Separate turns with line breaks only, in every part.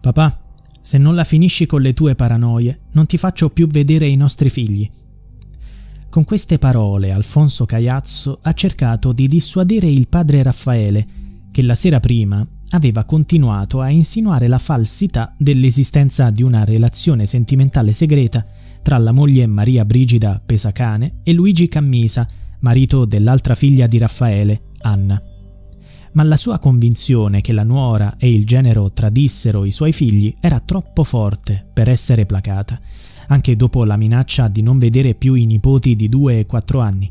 Papà, se non la finisci con le tue paranoie, non ti faccio più vedere i nostri figli. Con queste parole Alfonso Caiazzo ha cercato di dissuadere il padre Raffaele, che la sera prima aveva continuato a insinuare la falsità dell'esistenza di una relazione sentimentale segreta tra la moglie Maria Brigida Pesacane e Luigi Cammisa, marito dell'altra figlia di Raffaele, Anna ma la sua convinzione che la nuora e il genero tradissero i suoi figli era troppo forte per essere placata, anche dopo la minaccia di non vedere più i nipoti di due e quattro anni.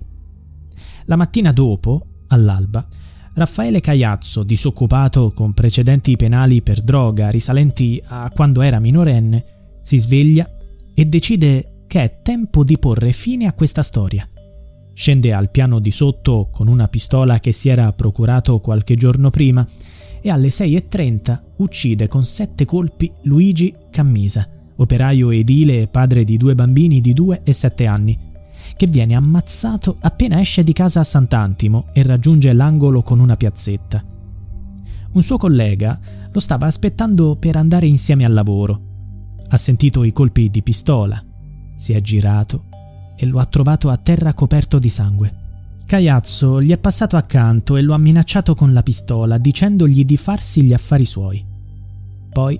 La mattina dopo, all'alba, Raffaele Caiazzo, disoccupato con precedenti penali per droga risalenti a quando era minorenne, si sveglia e decide che è tempo di porre fine a questa storia. Scende al piano di sotto con una pistola che si era procurato qualche giorno prima e alle 6.30 uccide con sette colpi Luigi Cammisa, operaio edile e padre di due bambini di 2 e 7 anni, che viene ammazzato appena esce di casa a Sant'Antimo e raggiunge l'angolo con una piazzetta. Un suo collega lo stava aspettando per andare insieme al lavoro. Ha sentito i colpi di pistola, si è girato e lo ha trovato a terra coperto di sangue. Caiazzo gli è passato accanto e lo ha minacciato con la pistola, dicendogli di farsi gli affari suoi. Poi,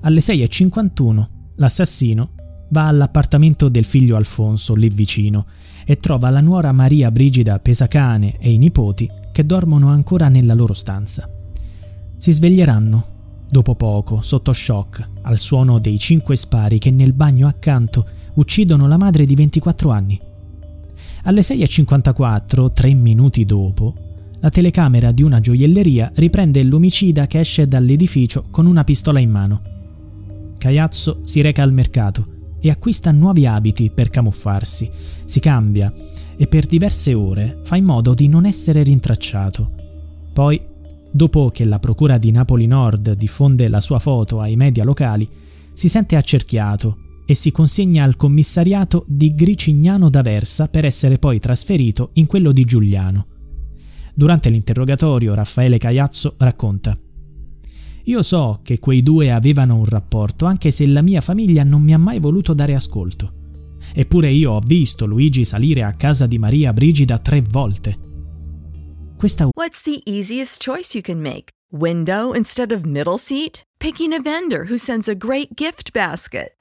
alle 6.51, l'assassino va all'appartamento del figlio Alfonso, lì vicino, e trova la nuora Maria Brigida Pesacane e i nipoti che dormono ancora nella loro stanza. Si sveglieranno, dopo poco, sotto shock, al suono dei cinque spari che nel bagno accanto uccidono la madre di 24 anni. Alle 6.54, tre minuti dopo, la telecamera di una gioielleria riprende l'omicida che esce dall'edificio con una pistola in mano. Caiazzo si reca al mercato e acquista nuovi abiti per camuffarsi, si cambia e per diverse ore fa in modo di non essere rintracciato. Poi, dopo che la Procura di Napoli Nord diffonde la sua foto ai media locali, si sente accerchiato e si consegna al commissariato di Gricignano d'Aversa per essere poi trasferito in quello di Giuliano. Durante l'interrogatorio Raffaele Caiazzo racconta Io so che quei due avevano un rapporto, anche se la mia famiglia non mi ha mai voluto dare ascolto. Eppure io ho visto Luigi salire a casa di Maria Brigida tre volte.
Questa What's the easiest choice you can make? Window instead of middle seat? Picking a vendor who sends a great gift basket?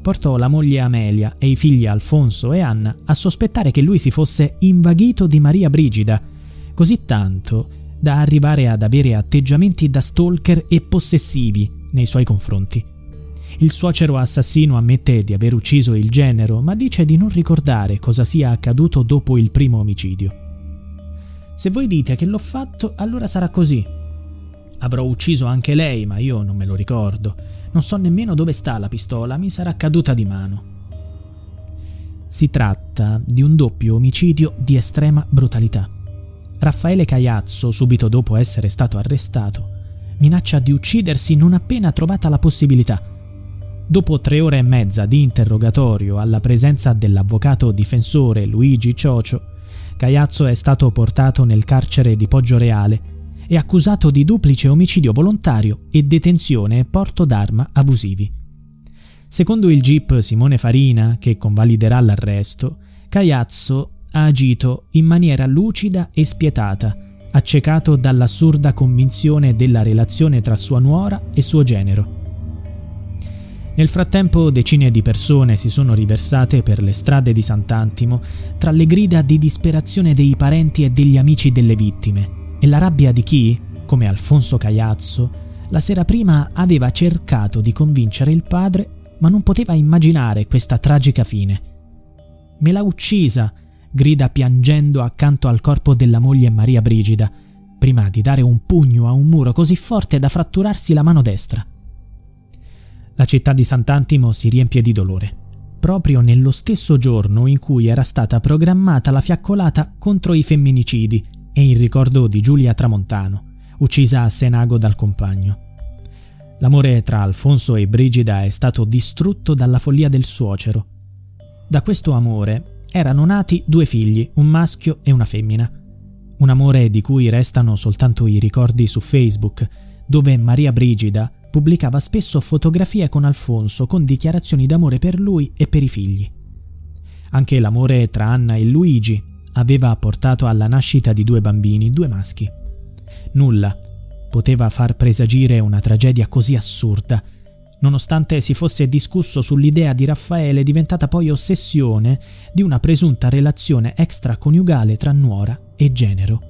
portò la moglie Amelia e i figli Alfonso e Anna a sospettare che lui si fosse invaghito di Maria Brigida, così tanto da arrivare ad avere atteggiamenti da stalker e possessivi nei suoi confronti. Il suocero assassino ammette di aver ucciso il genero, ma dice di non ricordare cosa sia accaduto dopo il primo omicidio. Se voi dite che l'ho fatto, allora sarà così. Avrò ucciso anche lei, ma io non me lo ricordo. Non so nemmeno dove sta la pistola, mi sarà caduta di mano. Si tratta di un doppio omicidio di estrema brutalità. Raffaele Caiazzo, subito dopo essere stato arrestato, minaccia di uccidersi non appena trovata la possibilità. Dopo tre ore e mezza di interrogatorio alla presenza dell'avvocato difensore Luigi Ciocio, Caiazzo è stato portato nel carcere di Poggioreale è accusato di duplice omicidio volontario e detenzione e porto d'arma abusivi. Secondo il GIP Simone Farina, che convaliderà l'arresto, Caiazzo ha agito in maniera lucida e spietata, accecato dall'assurda convinzione della relazione tra sua nuora e suo genero. Nel frattempo decine di persone si sono riversate per le strade di Sant'Antimo tra le grida di disperazione dei parenti e degli amici delle vittime e la rabbia di chi, come Alfonso Caiazzo, la sera prima aveva cercato di convincere il padre, ma non poteva immaginare questa tragica fine. Me l'ha uccisa, grida piangendo accanto al corpo della moglie Maria Brigida, prima di dare un pugno a un muro così forte da fratturarsi la mano destra. La città di Sant'Antimo si riempie di dolore, proprio nello stesso giorno in cui era stata programmata la fiaccolata contro i femminicidi e in ricordo di Giulia Tramontano, uccisa a Senago dal compagno. L'amore tra Alfonso e Brigida è stato distrutto dalla follia del suocero. Da questo amore erano nati due figli, un maschio e una femmina. Un amore di cui restano soltanto i ricordi su Facebook, dove Maria Brigida pubblicava spesso fotografie con Alfonso con dichiarazioni d'amore per lui e per i figli. Anche l'amore tra Anna e Luigi aveva portato alla nascita di due bambini, due maschi. Nulla poteva far presagire una tragedia così assurda, nonostante si fosse discusso sull'idea di Raffaele diventata poi ossessione di una presunta relazione extraconiugale tra nuora e genero.